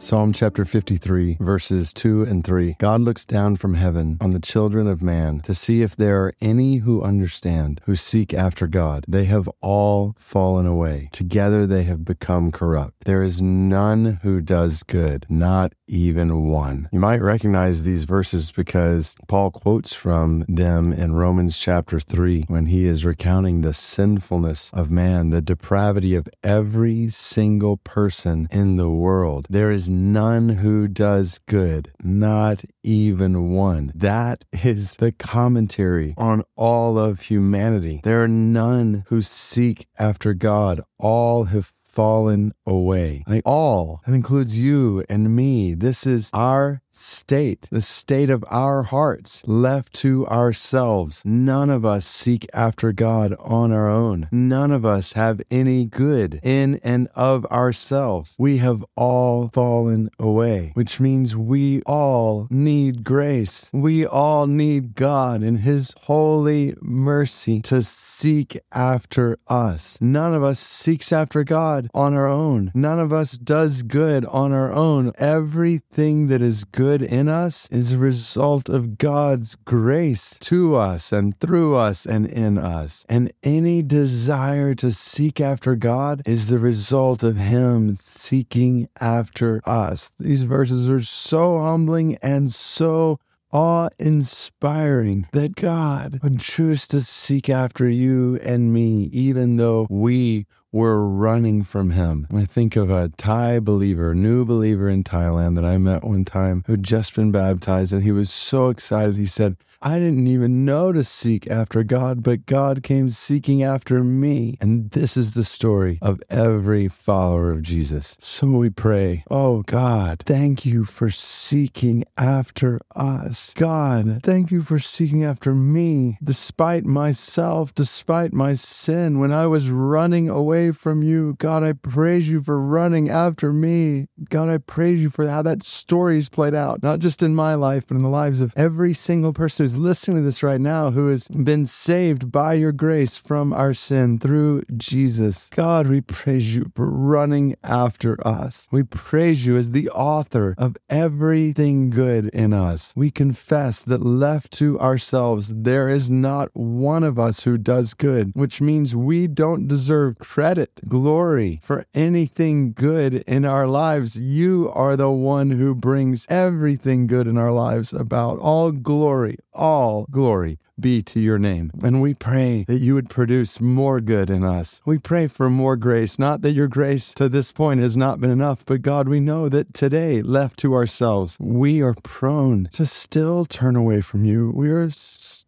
Psalm chapter 53, verses 2 and 3. God looks down from heaven on the children of man to see if there are any who understand, who seek after God. They have all fallen away. Together they have become corrupt. There is none who does good, not even one. You might recognize these verses because Paul quotes from them in Romans chapter 3 when he is recounting the sinfulness of man, the depravity of every single person in the world. There is none who does good, not even one. That is the commentary on all of humanity. There are none who seek after God. All have fallen away. Like all, that includes you and me. This is our state, the state of our hearts, left to ourselves. None of us seek after God on our own. None of us have any good in and of ourselves. We have all fallen away, which means we all need grace. We all need God and His holy mercy to seek after us. None of us seeks after God on our own. None of us does good on our own. Everything that is good good in us is a result of God's grace to us and through us and in us. And any desire to seek after God is the result of Him seeking after us. These verses are so humbling and so awe inspiring that God would choose to seek after you and me, even though we were running from him. I think of a Thai believer, new believer in Thailand that I met one time who'd just been baptized, and he was so excited. He said, I didn't even know to seek after God, but God came seeking after me. And this is the story of every follower of Jesus. So we pray, Oh God, thank you for seeking after us. God, thank you for seeking after me, despite myself, despite my sin, when I was running away away from you. God, I praise you for running after me. God, I praise you for how that story is played out, not just in my life, but in the lives of every single person who's listening to this right now who has been saved by your grace from our sin through Jesus. God, we praise you for running after us. We praise you as the author of everything good in us. We confess that left to ourselves, there is not one of us who does good, which means we don't deserve credit credit, glory for anything good in our lives. You are the one who brings everything good in our lives about. All glory, all glory be to your name. And we pray that you would produce more good in us. We pray for more grace, not that your grace to this point has not been enough, but God, we know that today, left to ourselves, we are prone to still turn away from you. We are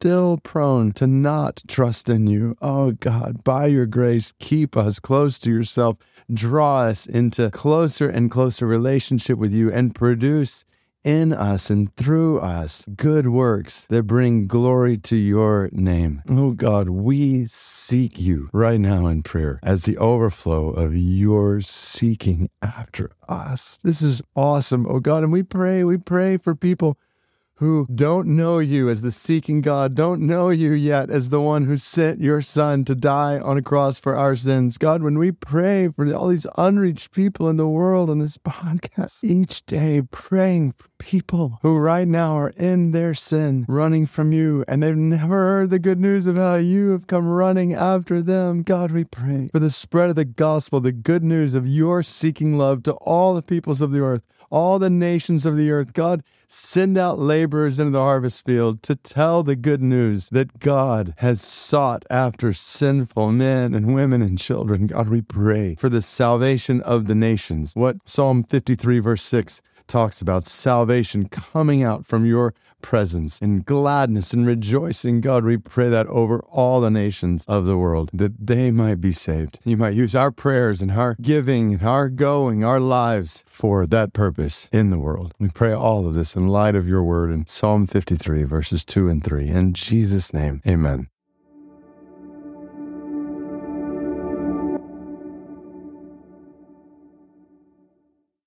still prone to not trust in you. Oh God, by your grace, keep us close to yourself. Draw us into closer and closer relationship with you and produce in us and through us good works that bring glory to your name. Oh God, we seek you right now in prayer as the overflow of your seeking after us. This is awesome, oh God. And we pray, we pray for people who don't know you as the seeking God, don't know you yet as the one who sent your son to die on a cross for our sins. God, when we pray for all these unreached people in the world on this podcast, each day praying for people who right now are in their sin, running from you, and they've never heard the good news of how you have come running after them. God, we pray for the spread of the gospel, the good news of your seeking love to all the peoples of the earth, all the nations of the earth. God, send out laborers into the harvest field to tell the good news that God has sought after sinful men and women and children. God, we pray for the salvation of the nations. What Psalm 53, verse 6 talks about salvation coming out from your presence in gladness and rejoicing. God, we pray that over all the nations of the world, that they might be saved. You might use our prayers and our giving and our going, our lives for that purpose in the world. We pray all of this in light of your word in Psalm 53, verses 2 and 3. In Jesus' name, amen.